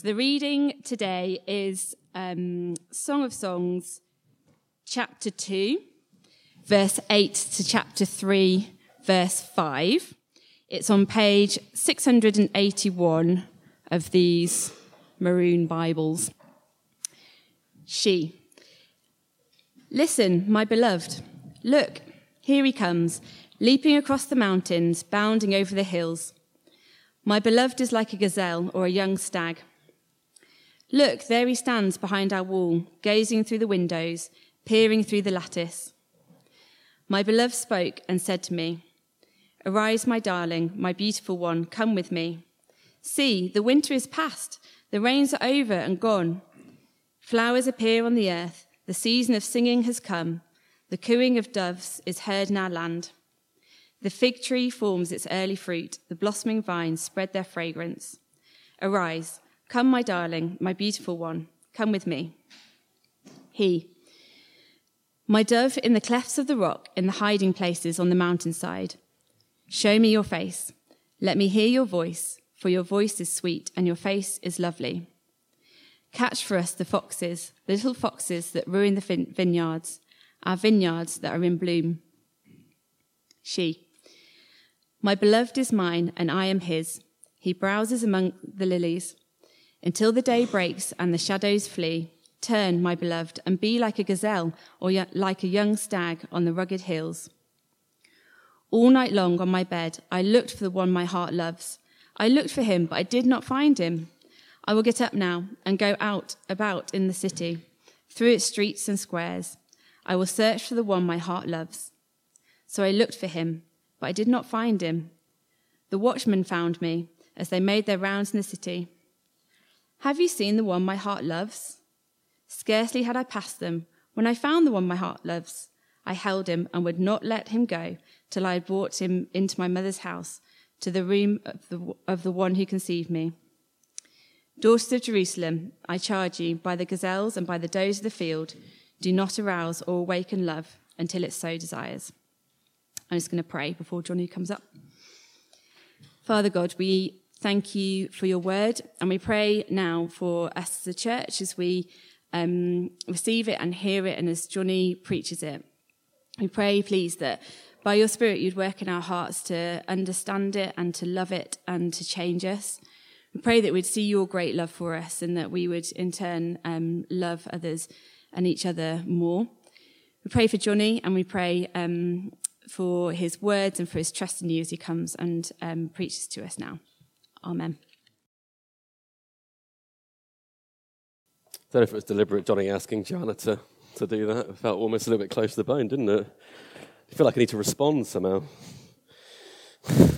So the reading today is um, Song of Songs, chapter 2, verse 8 to chapter 3, verse 5. It's on page 681 of these maroon Bibles. She. Listen, my beloved. Look, here he comes, leaping across the mountains, bounding over the hills. My beloved is like a gazelle or a young stag. Look, there he stands behind our wall, gazing through the windows, peering through the lattice. My beloved spoke and said to me, Arise, my darling, my beautiful one, come with me. See, the winter is past, the rains are over and gone. Flowers appear on the earth, the season of singing has come, the cooing of doves is heard in our land. The fig tree forms its early fruit, the blossoming vines spread their fragrance. Arise, Come, my darling, my beautiful one, come with me. He, my dove in the clefts of the rock, in the hiding places on the mountainside. Show me your face. Let me hear your voice, for your voice is sweet and your face is lovely. Catch for us the foxes, the little foxes that ruin the vineyards, our vineyards that are in bloom. She, my beloved is mine and I am his. He browses among the lilies. Until the day breaks and the shadows flee, turn, my beloved, and be like a gazelle or like a young stag on the rugged hills. All night long on my bed, I looked for the one my heart loves. I looked for him, but I did not find him. I will get up now and go out about in the city, through its streets and squares. I will search for the one my heart loves. So I looked for him, but I did not find him. The watchmen found me as they made their rounds in the city. Have you seen the one my heart loves? Scarcely had I passed them when I found the one my heart loves. I held him and would not let him go till I had brought him into my mother's house, to the room of the, of the one who conceived me. Daughters of Jerusalem, I charge you, by the gazelles and by the does of the field, do not arouse or awaken love until it so desires. I'm just going to pray before Johnny comes up. Father God, we thank you for your word. And we pray now for us as a church as we um, receive it and hear it and as Johnny preaches it. We pray, please, that by your Spirit you'd work in our hearts to understand it and to love it and to change us. We pray that we'd see your great love for us and that we would in turn um, love others and each other more. We pray for Johnny and we pray um, for his words and for his trust in you as he comes and um, preaches to us now. Amen. I don't know if it was deliberate, Johnny asking Joanna to, to do that. It felt almost a little bit close to the bone, didn't it? I feel like I need to respond somehow. hey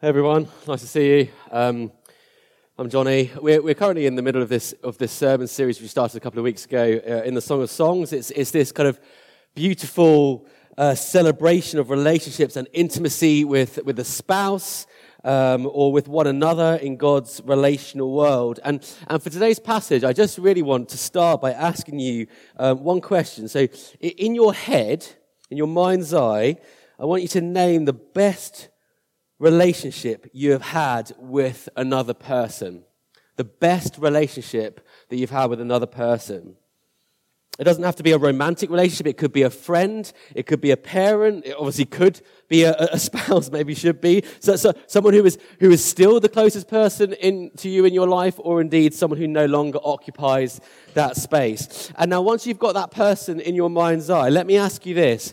everyone, nice to see you. Um, I'm Johnny. We're, we're, currently in the middle of this of this sermon series we started a couple of weeks ago uh, in the Song of Songs. It's, it's this kind of beautiful a celebration of relationships and intimacy with, with a spouse um, or with one another in God's relational world. And, and for today's passage, I just really want to start by asking you um, one question. So, in your head, in your mind's eye, I want you to name the best relationship you have had with another person. The best relationship that you've had with another person. It doesn't have to be a romantic relationship. It could be a friend. It could be a parent. It obviously could be a, a spouse, maybe should be. So, so, someone who is, who is still the closest person in, to you in your life, or indeed someone who no longer occupies that space. And now once you've got that person in your mind's eye, let me ask you this.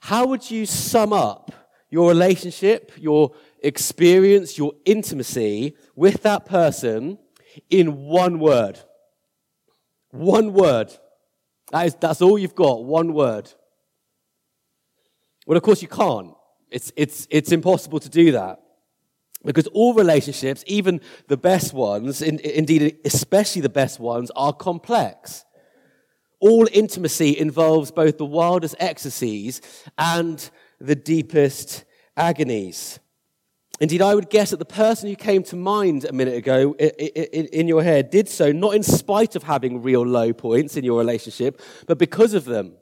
How would you sum up your relationship, your experience, your intimacy with that person in one word? One word. That is, that's all you've got, one word. Well, of course, you can't. It's, it's, it's impossible to do that. Because all relationships, even the best ones, in, indeed, especially the best ones, are complex. All intimacy involves both the wildest ecstasies and the deepest agonies. Indeed, I would guess that the person who came to mind a minute ago in your head did so not in spite of having real low points in your relationship, but because of them.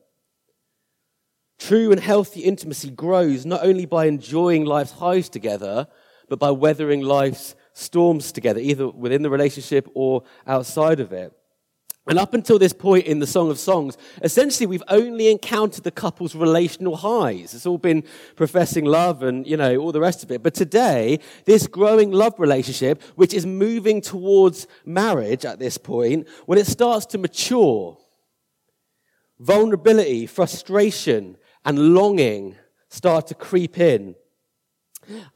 True and healthy intimacy grows not only by enjoying life's highs together, but by weathering life's storms together, either within the relationship or outside of it. And up until this point in the Song of Songs, essentially we've only encountered the couple's relational highs. It's all been professing love and, you know, all the rest of it. But today, this growing love relationship, which is moving towards marriage at this point, when it starts to mature, vulnerability, frustration, and longing start to creep in.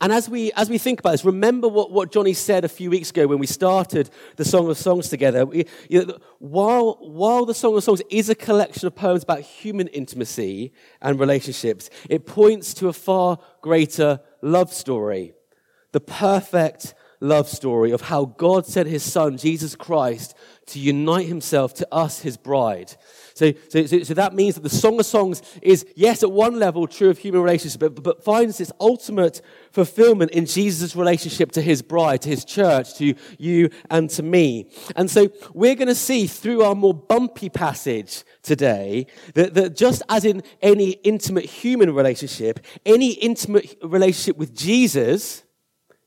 And as we, as we think about this, remember what, what Johnny said a few weeks ago when we started the Song of Songs together. We, you know, while, while the Song of Songs is a collection of poems about human intimacy and relationships, it points to a far greater love story. The perfect love story of how God sent his son, Jesus Christ, to unite himself to us, his bride. So, so, so, that means that the Song of Songs is, yes, at one level true of human relationships, but, but finds its ultimate fulfillment in Jesus' relationship to his bride, to his church, to you and to me. And so we're going to see through our more bumpy passage today that, that just as in any intimate human relationship, any intimate relationship with Jesus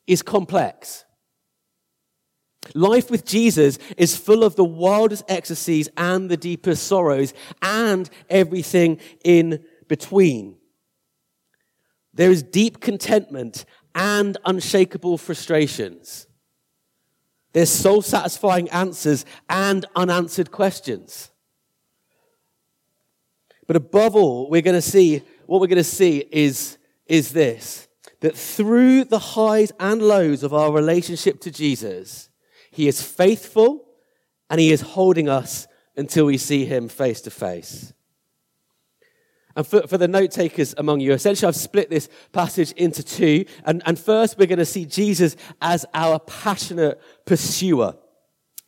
is complex. Life with Jesus is full of the wildest ecstasies and the deepest sorrows and everything in between. There is deep contentment and unshakable frustrations. There's soul satisfying answers and unanswered questions. But above all, we're going to see, what we're going to see is, is this that through the highs and lows of our relationship to Jesus, he is faithful and He is holding us until we see Him face to face. And for, for the note takers among you, essentially I've split this passage into two. And, and first, we're going to see Jesus as our passionate pursuer.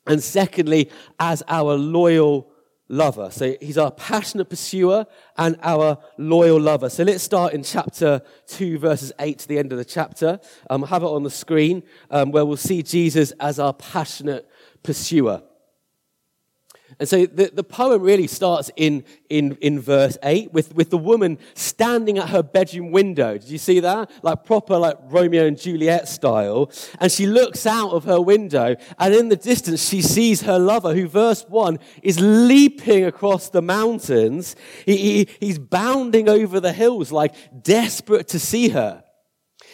And secondly, as our loyal lover. So he's our passionate pursuer and our loyal lover. So let's start in chapter 2, verses 8 to the end of the chapter. Um, have it on the screen um, where we'll see Jesus as our passionate pursuer. And so the, the poem really starts in, in, in verse 8 with, with the woman standing at her bedroom window. Did you see that? Like proper, like Romeo and Juliet style. And she looks out of her window, and in the distance, she sees her lover, who, verse 1, is leaping across the mountains. He, he, he's bounding over the hills, like desperate to see her.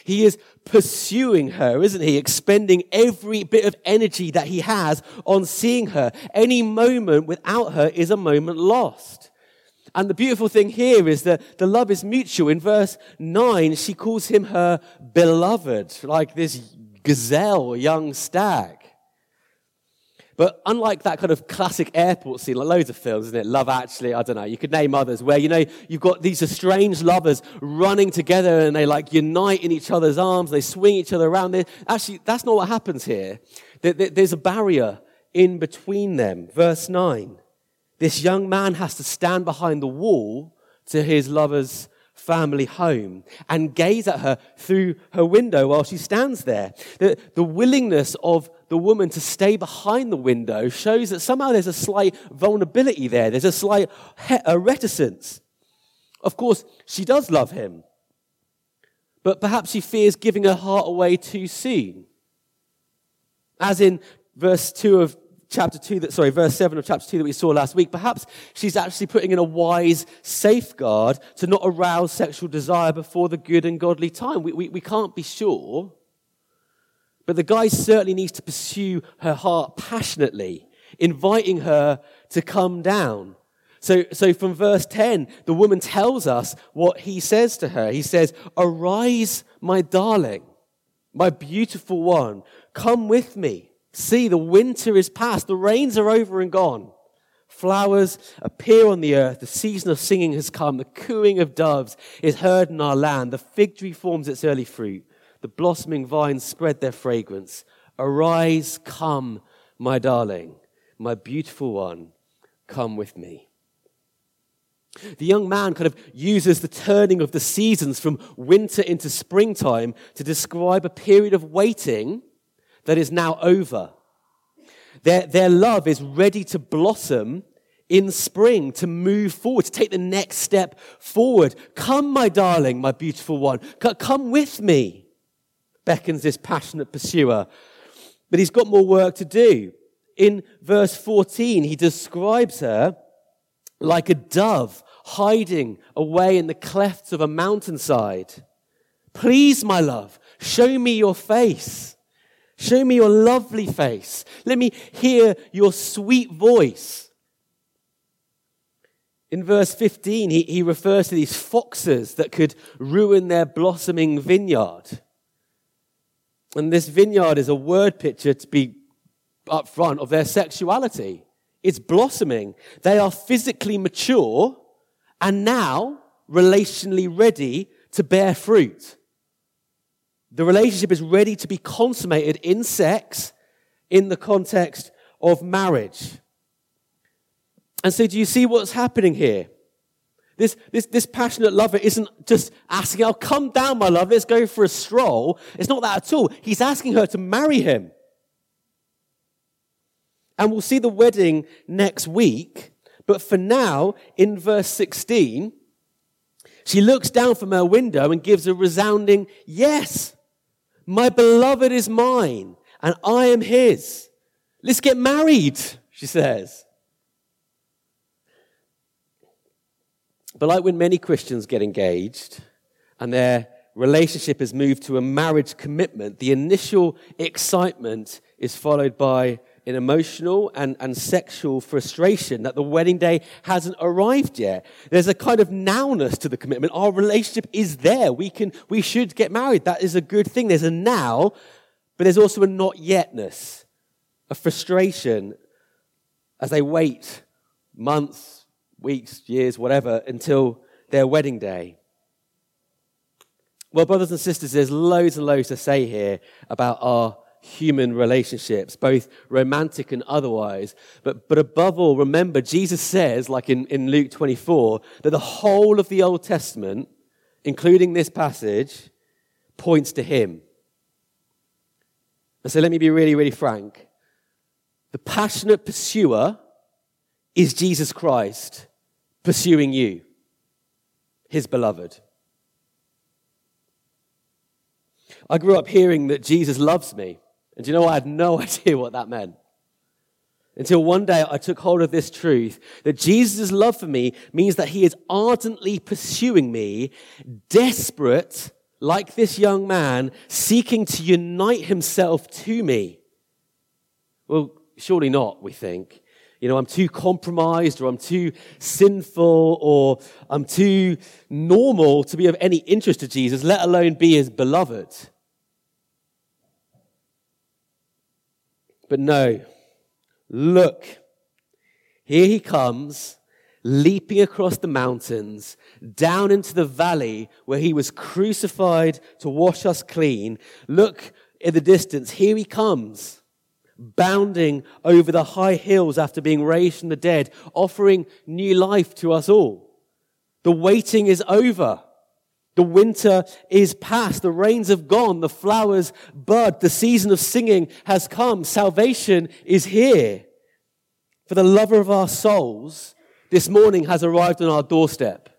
He is pursuing her, isn't he? Expending every bit of energy that he has on seeing her. Any moment without her is a moment lost. And the beautiful thing here is that the love is mutual. In verse 9, she calls him her beloved, like this gazelle, young stag. But unlike that kind of classic airport scene, like loads of films, isn't it? Love Actually, I don't know, you could name others, where, you know, you've got these estranged lovers running together and they like unite in each other's arms, they swing each other around. Actually, that's not what happens here. There's a barrier in between them. Verse 9. This young man has to stand behind the wall to his lover's family home and gaze at her through her window while she stands there. The, the willingness of the woman to stay behind the window shows that somehow there's a slight vulnerability there. There's a slight a reticence. Of course, she does love him, but perhaps she fears giving her heart away too soon. As in verse 2 of chapter 2 that sorry verse 7 of chapter 2 that we saw last week perhaps she's actually putting in a wise safeguard to not arouse sexual desire before the good and godly time we, we, we can't be sure but the guy certainly needs to pursue her heart passionately, inviting her to come down. So, so from verse 10, the woman tells us what he says to her. He says, Arise, my darling, my beautiful one, come with me. See, the winter is past, the rains are over and gone. Flowers appear on the earth, the season of singing has come, the cooing of doves is heard in our land, the fig tree forms its early fruit the blossoming vines spread their fragrance. Arise, come, my darling, my beautiful one, come with me. The young man kind of uses the turning of the seasons from winter into springtime to describe a period of waiting that is now over. Their, their love is ready to blossom in spring, to move forward, to take the next step forward. Come, my darling, my beautiful one. Come with me. Beckons this passionate pursuer. But he's got more work to do. In verse 14, he describes her like a dove hiding away in the clefts of a mountainside. Please, my love, show me your face. Show me your lovely face. Let me hear your sweet voice. In verse 15, he, he refers to these foxes that could ruin their blossoming vineyard. And this vineyard is a word picture to be up front of their sexuality. It's blossoming. They are physically mature and now relationally ready to bear fruit. The relationship is ready to be consummated in sex in the context of marriage. And so, do you see what's happening here? This, this, this passionate lover isn't just asking, Oh, come down, my love, let's go for a stroll. It's not that at all. He's asking her to marry him. And we'll see the wedding next week. But for now, in verse 16, she looks down from her window and gives a resounding yes. My beloved is mine and I am his. Let's get married, she says. But like when many Christians get engaged and their relationship has moved to a marriage commitment, the initial excitement is followed by an emotional and, and sexual frustration that the wedding day hasn't arrived yet. There's a kind of nowness to the commitment. Our relationship is there. We can, we should get married. That is a good thing. There's a now, but there's also a not yetness, a frustration as they wait months, weeks, years, whatever, until their wedding day. Well, brothers and sisters, there's loads and loads to say here about our human relationships, both romantic and otherwise. But, but above all, remember, Jesus says, like in, in Luke 24, that the whole of the Old Testament, including this passage, points to Him. And so let me be really, really frank. The passionate pursuer is Jesus Christ pursuing you, His beloved. I grew up hearing that Jesus loves me. And you know, I had no idea what that meant. Until one day I took hold of this truth that Jesus' love for me means that he is ardently pursuing me, desperate, like this young man, seeking to unite himself to me. Well, surely not, we think. You know, I'm too compromised or I'm too sinful or I'm too normal to be of any interest to Jesus, let alone be his beloved. But no, look, here he comes, leaping across the mountains, down into the valley where he was crucified to wash us clean. Look in the distance, here he comes, bounding over the high hills after being raised from the dead, offering new life to us all. The waiting is over. The winter is past. The rains have gone. The flowers bud. The season of singing has come. Salvation is here. For the lover of our souls, this morning has arrived on our doorstep.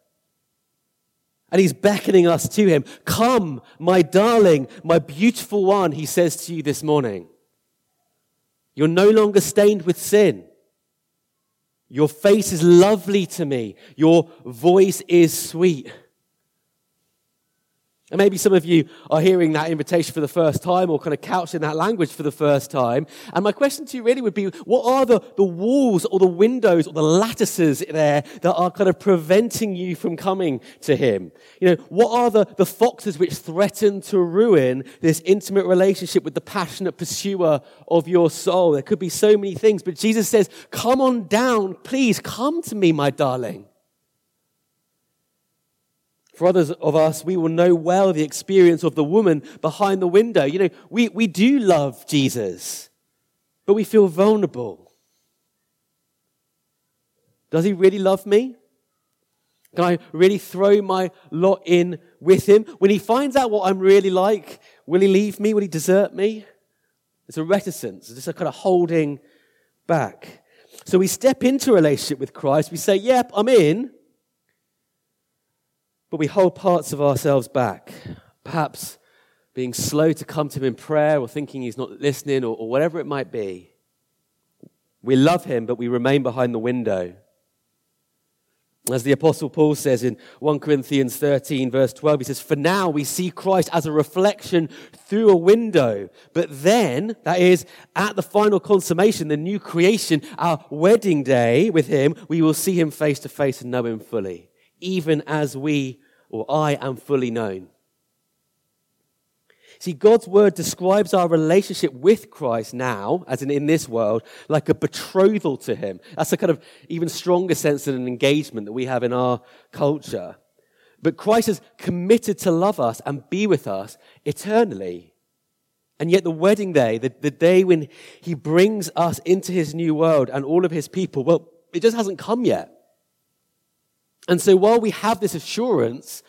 And he's beckoning us to him. Come, my darling, my beautiful one, he says to you this morning. You're no longer stained with sin. Your face is lovely to me. Your voice is sweet. And maybe some of you are hearing that invitation for the first time or kind of couched in that language for the first time. And my question to you really would be, what are the, the walls or the windows or the lattices there that are kind of preventing you from coming to Him? You know, what are the, the foxes which threaten to ruin this intimate relationship with the passionate pursuer of your soul? There could be so many things, but Jesus says, come on down, please come to me, my darling. For others of us, we will know well the experience of the woman behind the window. You know, we, we do love Jesus, but we feel vulnerable. Does he really love me? Can I really throw my lot in with him? When he finds out what I'm really like, will he leave me? Will he desert me? It's a reticence, it's just a kind of holding back. So we step into a relationship with Christ. We say, Yep, I'm in but we hold parts of ourselves back. Perhaps being slow to come to him in prayer or thinking he's not listening or, or whatever it might be. We love him, but we remain behind the window. As the Apostle Paul says in 1 Corinthians 13, verse 12, he says, For now we see Christ as a reflection through a window. But then, that is, at the final consummation, the new creation, our wedding day with him, we will see him face to face and know him fully, even as we, or I, am fully known. See, God's word describes our relationship with Christ now, as in in this world, like a betrothal to him. That's a kind of even stronger sense than an engagement that we have in our culture. But Christ has committed to love us and be with us eternally. And yet, the wedding day, the, the day when he brings us into his new world and all of his people, well, it just hasn't come yet. And so, while we have this assurance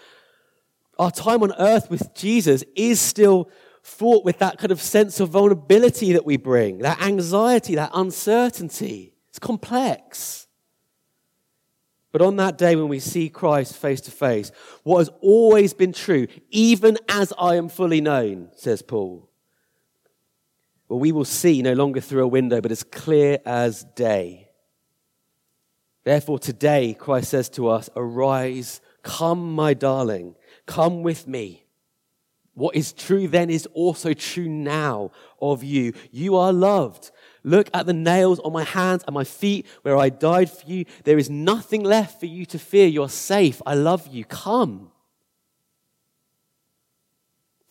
our time on earth with Jesus is still fraught with that kind of sense of vulnerability that we bring, that anxiety, that uncertainty. It's complex. But on that day when we see Christ face to face, what has always been true, even as I am fully known, says Paul, well, we will see no longer through a window, but as clear as day. Therefore, today, Christ says to us, Arise, come, my darling. Come with me. What is true then is also true now of you. You are loved. Look at the nails on my hands and my feet where I died for you. There is nothing left for you to fear. You're safe. I love you. Come.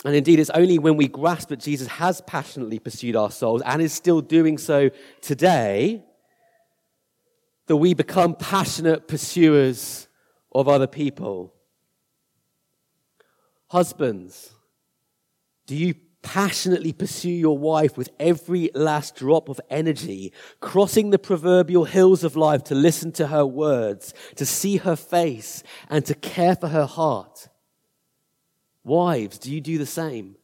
And indeed, it's only when we grasp that Jesus has passionately pursued our souls and is still doing so today that we become passionate pursuers of other people. Husbands, do you passionately pursue your wife with every last drop of energy, crossing the proverbial hills of life to listen to her words, to see her face, and to care for her heart? Wives, do you do the same?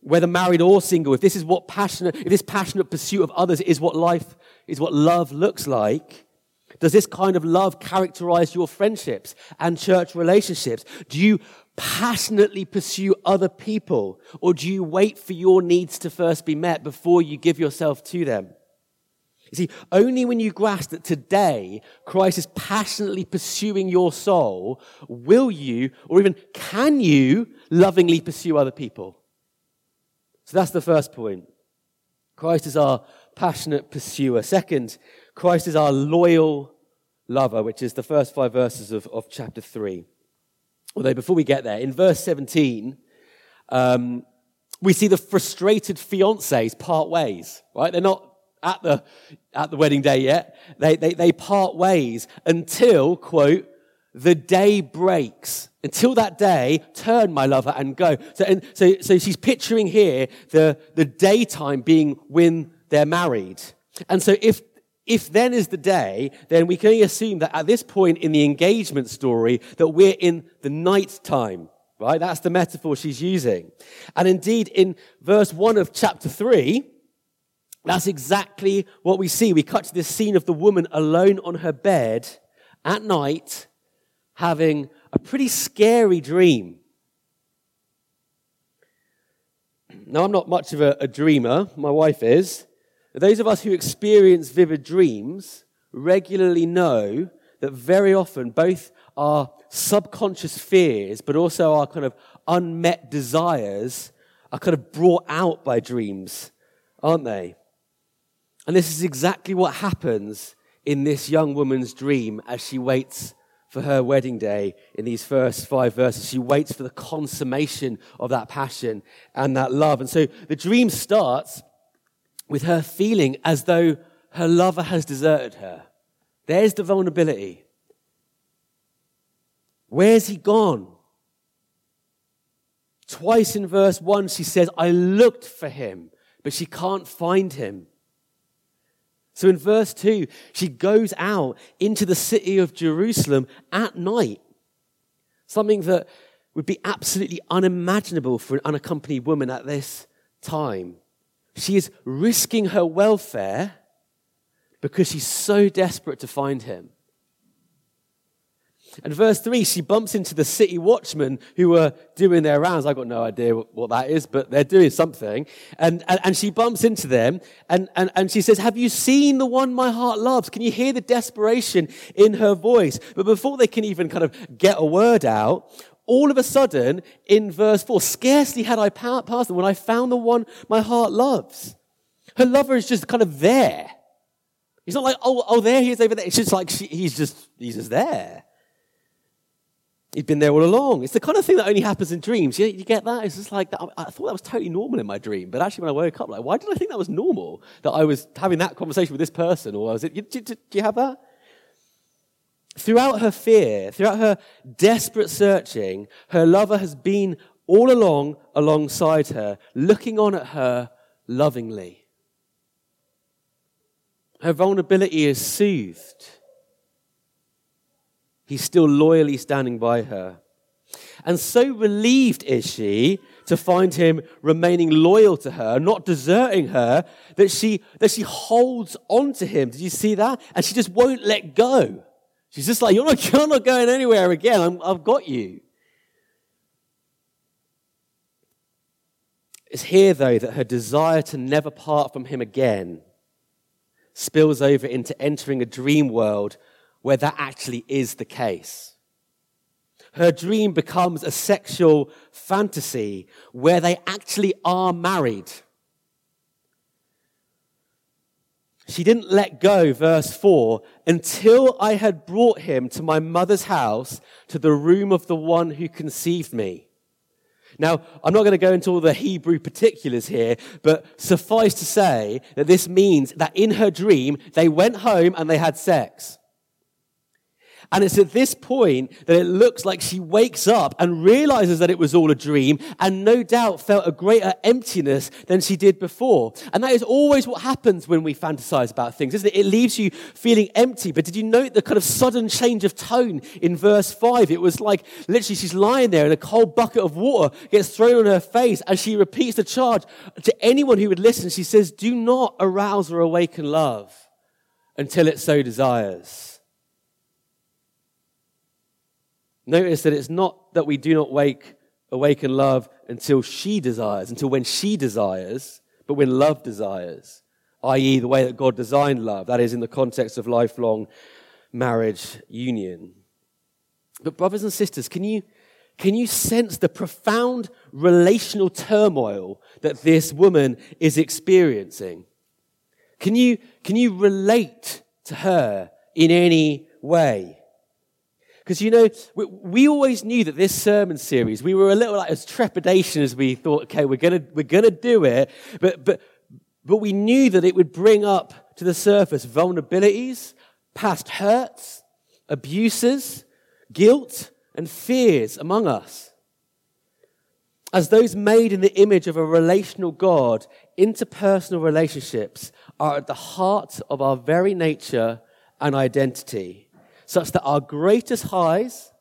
Whether married or single, if this is what passionate, if this passionate pursuit of others is what life, is what love looks like, does this kind of love characterize your friendships and church relationships? Do you passionately pursue other people or do you wait for your needs to first be met before you give yourself to them? You see, only when you grasp that today Christ is passionately pursuing your soul, will you, or even can you, lovingly pursue other people. So that's the first point. Christ is our passionate pursuer. Second, Christ is our loyal lover, which is the first five verses of, of chapter 3. Although, before we get there, in verse 17, um, we see the frustrated fiancés part ways, right? They're not at the, at the wedding day yet. They, they, they part ways until, quote, the day breaks. Until that day, turn, my lover, and go. So, and, so, so she's picturing here the, the daytime being when they're married. And so if if then is the day, then we can only assume that at this point in the engagement story that we're in the night time, right? That's the metaphor she's using. And indeed, in verse 1 of chapter 3, that's exactly what we see. We cut to this scene of the woman alone on her bed at night having a pretty scary dream. Now, I'm not much of a, a dreamer, my wife is. Those of us who experience vivid dreams regularly know that very often both our subconscious fears, but also our kind of unmet desires are kind of brought out by dreams, aren't they? And this is exactly what happens in this young woman's dream as she waits for her wedding day in these first five verses. She waits for the consummation of that passion and that love. And so the dream starts with her feeling as though her lover has deserted her. There's the vulnerability. Where's he gone? Twice in verse 1, she says, I looked for him, but she can't find him. So in verse 2, she goes out into the city of Jerusalem at night. Something that would be absolutely unimaginable for an unaccompanied woman at this time. She is risking her welfare because she's so desperate to find him. And verse 3, she bumps into the city watchmen who were doing their rounds. I've got no idea what that is, but they're doing something. And, and, and she bumps into them and, and, and she says, Have you seen the one my heart loves? Can you hear the desperation in her voice? But before they can even kind of get a word out, all of a sudden, in verse 4, scarcely had I passed them when I found the one my heart loves. Her lover is just kind of there. He's not like, oh, oh, there he is over there. It's just like she, he's just, he's just there. He'd been there all along. It's the kind of thing that only happens in dreams. You, you get that? It's just like, I, I thought that was totally normal in my dream. But actually, when I woke up, like, why did I think that was normal? That I was having that conversation with this person? Or was it, do, do, do you have that? Throughout her fear, throughout her desperate searching, her lover has been all along alongside her, looking on at her lovingly. Her vulnerability is soothed. He's still loyally standing by her. And so relieved is she to find him remaining loyal to her, not deserting her, that she, that she holds on to him. Did you see that? And she just won't let go. She's just like, You're not, you're not going anywhere again. i have got you. It's here, though, that her desire to never part from him again spills over into entering a dream world where that actually is the case. Her dream becomes a sexual fantasy where they actually are married. She didn't let go, verse 4, until I had brought him to my mother's house, to the room of the one who conceived me. Now, I'm not going to go into all the Hebrew particulars here, but suffice to say that this means that in her dream, they went home and they had sex. And it's at this point that it looks like she wakes up and realizes that it was all a dream and no doubt felt a greater emptiness than she did before. And that is always what happens when we fantasize about things, isn't it? It leaves you feeling empty. But did you note the kind of sudden change of tone in verse 5? It was like literally she's lying there and a cold bucket of water gets thrown on her face and she repeats the charge to anyone who would listen. She says, Do not arouse or awaken love until it so desires. Notice that it's not that we do not wake, awaken love until she desires, until when she desires, but when love desires, i.e., the way that God designed love. That is in the context of lifelong marriage union. But, brothers and sisters, can you, can you sense the profound relational turmoil that this woman is experiencing? Can you, can you relate to her in any way? Because, you know, we, we, always knew that this sermon series, we were a little like as trepidation as we thought, okay, we're going to we're gonna do it. But, but, but we knew that it would bring up to the surface vulnerabilities, past hurts, abuses, guilt, and fears among us. As those made in the image of a relational God, interpersonal relationships are at the heart of our very nature and identity such that our greatest highs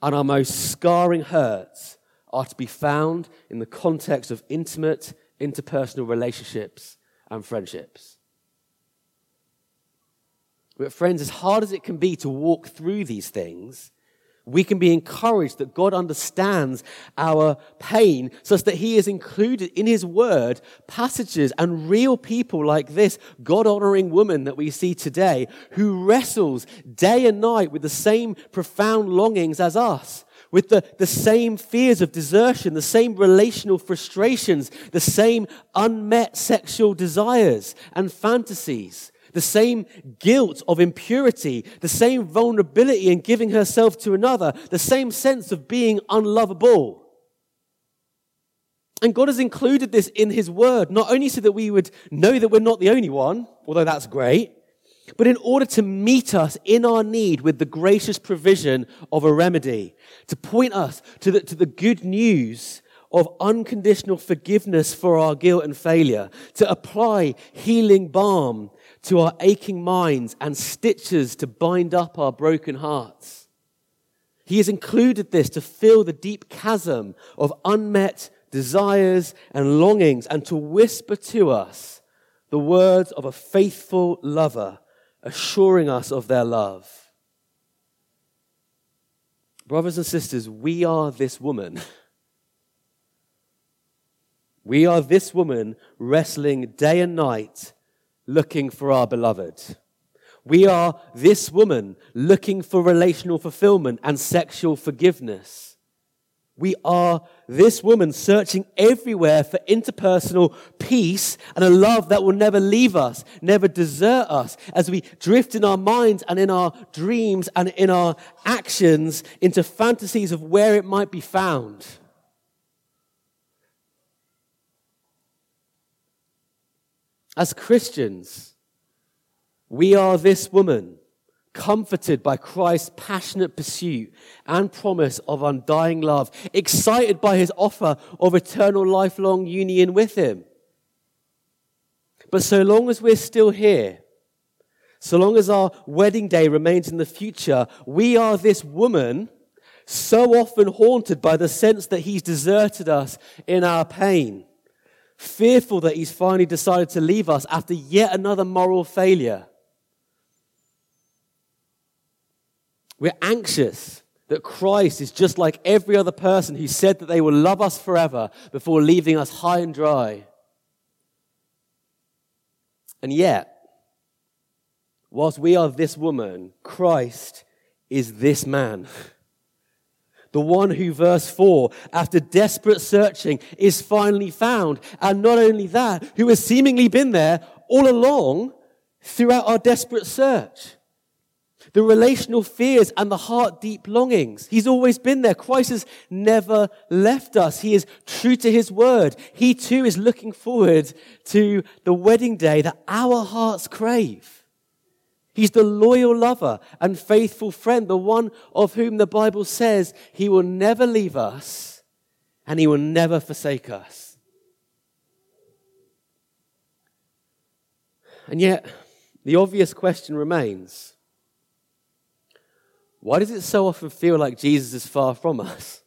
and our most scarring hurts are to be found in the context of intimate interpersonal relationships and friendships. But, friends, as hard as it can be to walk through these things, we can be encouraged that God understands our pain such that He has included in His Word passages and real people like this God honoring woman that we see today who wrestles day and night with the same profound longings as us. With the, the same fears of desertion, the same relational frustrations, the same unmet sexual desires and fantasies the same guilt of impurity, the same vulnerability in giving herself to another, the same sense of being unlovable. And God has included this in His Word, not only so that we would know that we're not the only one, although that's great, but in order to meet us in our need with the gracious provision of a remedy, to point us to the, to the good news of unconditional forgiveness for our guilt and failure, to apply healing balm to our aching minds and stitches to bind up our broken hearts. He has included this to fill the deep chasm of unmet desires and longings and to whisper to us the words of a faithful lover assuring us of their love. Brothers and sisters, we are this woman. We are this woman wrestling day and night looking for our beloved. We are this woman looking for relational fulfillment and sexual forgiveness. We are this woman searching everywhere for interpersonal peace and a love that will never leave us, never desert us as we drift in our minds and in our dreams and in our actions into fantasies of where it might be found. As Christians, we are this woman comforted by Christ's passionate pursuit and promise of undying love, excited by his offer of eternal lifelong union with him. But so long as we're still here, so long as our wedding day remains in the future, we are this woman so often haunted by the sense that he's deserted us in our pain, fearful that he's finally decided to leave us after yet another moral failure. We're anxious that Christ is just like every other person who said that they will love us forever before leaving us high and dry. And yet, whilst we are this woman, Christ is this man. The one who, verse 4, after desperate searching, is finally found. And not only that, who has seemingly been there all along throughout our desperate search the relational fears and the heart deep longings. He's always been there. Christ has never left us. He is true to his word. He too is looking forward to the wedding day that our hearts crave. He's the loyal lover and faithful friend, the one of whom the Bible says he will never leave us and he will never forsake us. And yet, the obvious question remains why does it so often feel like Jesus is far from us?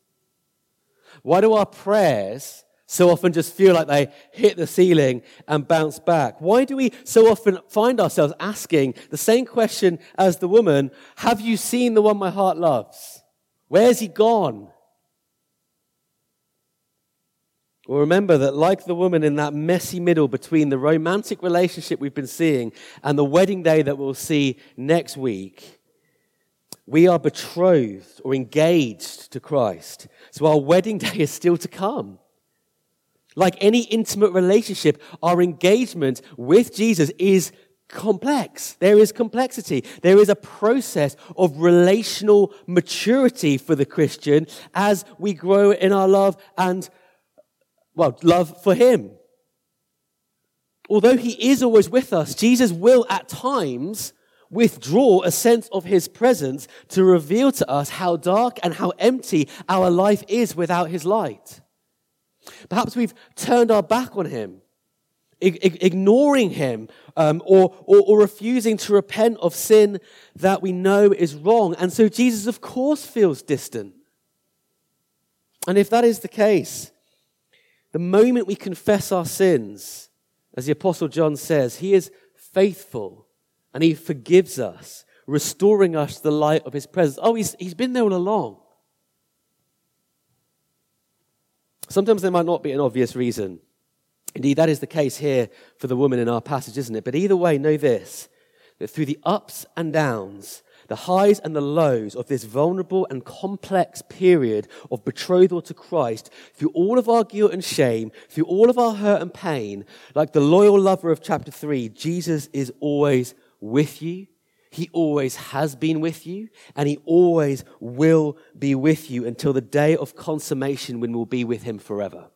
Why do our prayers so often just feel like they hit the ceiling and bounce back? Why do we so often find ourselves asking the same question as the woman Have you seen the one my heart loves? Where's he gone? Well, remember that, like the woman in that messy middle between the romantic relationship we've been seeing and the wedding day that we'll see next week, we are betrothed or engaged to Christ. So our wedding day is still to come. Like any intimate relationship, our engagement with Jesus is complex. There is complexity. There is a process of relational maturity for the Christian as we grow in our love and, well, love for Him. Although He is always with us, Jesus will at times withdraw a sense of his presence to reveal to us how dark and how empty our life is without his light. Perhaps we've turned our back on him, ignoring him, um, or, or, or refusing to repent of sin that we know is wrong. And so Jesus, of course, feels distant. And if that is the case, the moment we confess our sins, as the Apostle John says, he is faithful and he forgives us, restoring us to the light of his presence. Oh, he's, he's been there all along. Sometimes there might not be an obvious reason. Indeed, that is the case here for the woman in our passage, isn't it? But either way, know this that through the ups and downs, the highs and the lows of this vulnerable and complex period of betrothal to Christ, through all of our guilt and shame, through all of our hurt and pain, like the loyal lover of chapter 3, Jesus is always with you. He always has been with you, and He always will be with you until the day of consummation when we'll be with Him forever.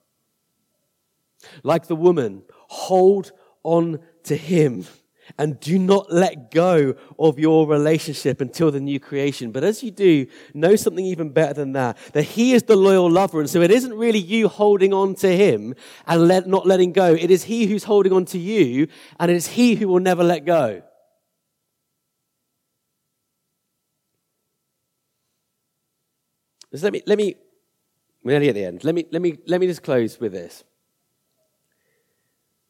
Like the woman, hold on to Him and do not let go of your relationship until the new creation. But as you do, know something even better than that that He is the loyal lover. And so it isn't really you holding on to Him and let, not letting go. It is He who's holding on to you, and it is He who will never let go. Let me, let me, we're nearly at the end. Let me, let me, let me just close with this.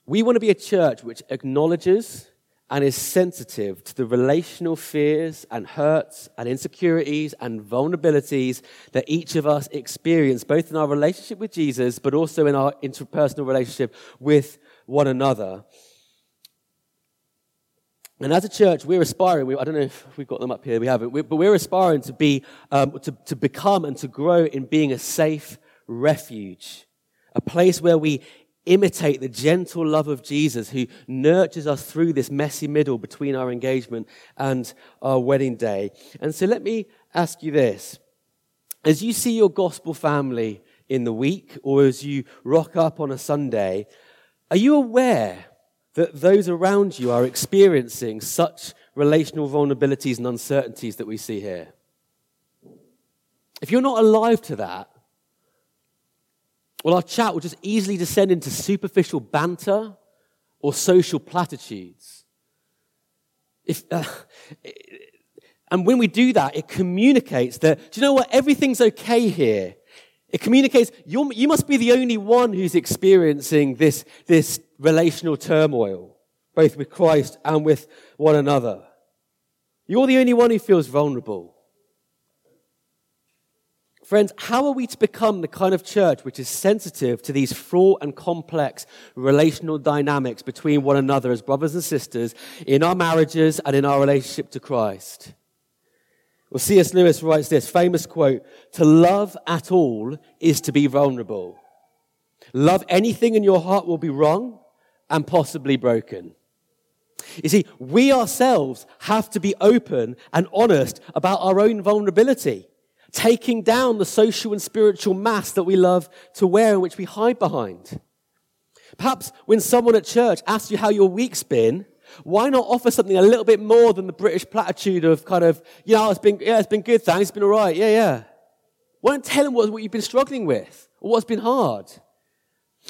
We want to be a church which acknowledges and is sensitive to the relational fears and hurts and insecurities and vulnerabilities that each of us experience, both in our relationship with Jesus, but also in our interpersonal relationship with one another. And as a church, we're aspiring, we, I don't know if we've got them up here, we haven't, we, but we're aspiring to, be, um, to, to become and to grow in being a safe refuge, a place where we imitate the gentle love of Jesus who nurtures us through this messy middle between our engagement and our wedding day. And so let me ask you this. As you see your gospel family in the week or as you rock up on a Sunday, are you aware that those around you are experiencing such relational vulnerabilities and uncertainties that we see here? If you're not alive to that, well, our chat will just easily descend into superficial banter or social platitudes. If, uh, and when we do that, it communicates that, do you know what? Everything's okay here. It communicates you must be the only one who's experiencing this, this relational turmoil, both with Christ and with one another. You're the only one who feels vulnerable. Friends, how are we to become the kind of church which is sensitive to these fraught and complex relational dynamics between one another as brothers and sisters in our marriages and in our relationship to Christ? Well, C.S. Lewis writes this famous quote To love at all is to be vulnerable. Love anything in your heart will be wrung and possibly broken. You see, we ourselves have to be open and honest about our own vulnerability taking down the social and spiritual mask that we love to wear and which we hide behind. Perhaps when someone at church asks you how your week's been, why not offer something a little bit more than the British platitude of kind of, you know, it's been, yeah, it's been good, thanks, it's been all right, yeah, yeah. Why don't tell them what, what you've been struggling with or what's been hard?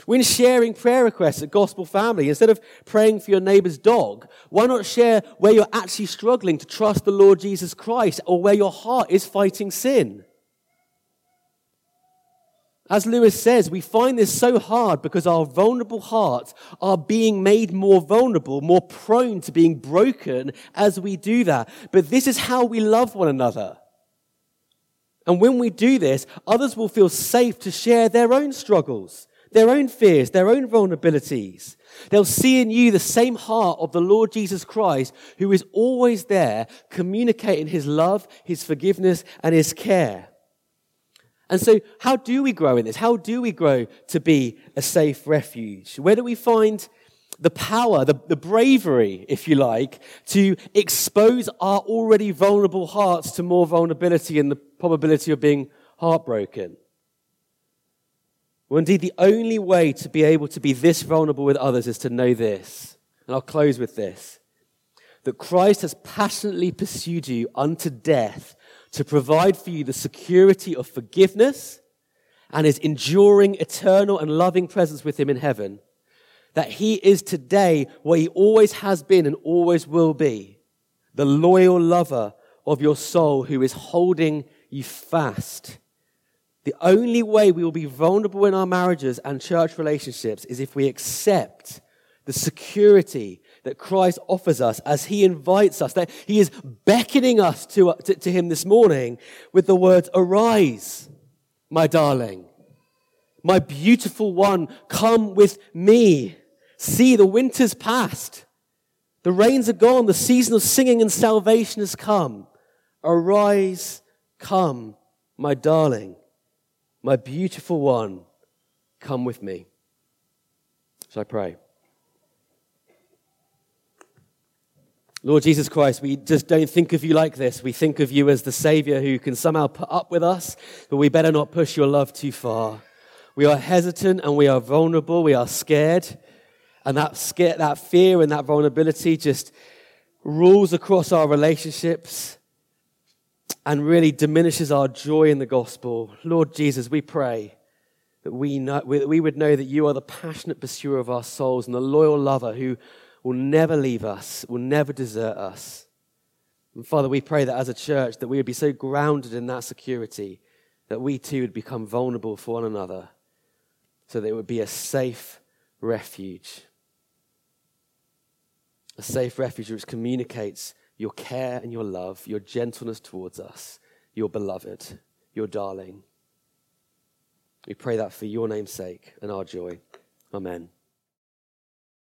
When sharing prayer requests at Gospel Family, instead of praying for your neighbor's dog, why not share where you're actually struggling to trust the Lord Jesus Christ or where your heart is fighting sin? As Lewis says, we find this so hard because our vulnerable hearts are being made more vulnerable, more prone to being broken as we do that. But this is how we love one another. And when we do this, others will feel safe to share their own struggles their own fears, their own vulnerabilities. They'll see in you the same heart of the Lord Jesus Christ, who is always there communicating his love, his forgiveness, and his care. And so, how do we grow in this? How do we grow to be a safe refuge? Where do we find the power, the, the bravery, if you like, to expose our already vulnerable hearts to more vulnerability and the probability of being heartbroken? Well, indeed, the only way to be able to be this vulnerable with others is to know this. And I'll close with this that Christ has passionately pursued you unto death to provide for you the security of forgiveness and his enduring, eternal, and loving presence with him in heaven. That he is today where he always has been and always will be the loyal lover of your soul who is holding you fast the only way we will be vulnerable in our marriages and church relationships is if we accept the security that Christ offers us as he invites us, that he is beckoning us to, uh, to, to him this morning with the words, Arise, my darling, my beautiful one, come with me. See, the winter's past. The rains are gone. The season of singing and salvation has come. Arise, come, my darling. My beautiful one, come with me. So I pray. Lord Jesus Christ, we just don't think of you like this. We think of you as the Savior who can somehow put up with us, but we better not push your love too far. We are hesitant and we are vulnerable. We are scared. And that, scare, that fear and that vulnerability just rules across our relationships and really diminishes our joy in the gospel. Lord Jesus, we pray that we, know, we would know that you are the passionate pursuer of our souls and the loyal lover who will never leave us, will never desert us. And Father, we pray that as a church that we would be so grounded in that security that we too would become vulnerable for one another so that it would be a safe refuge. a safe refuge which communicates your care and your love, your gentleness towards us, your beloved, your darling. We pray that for your name's sake and our joy. Amen.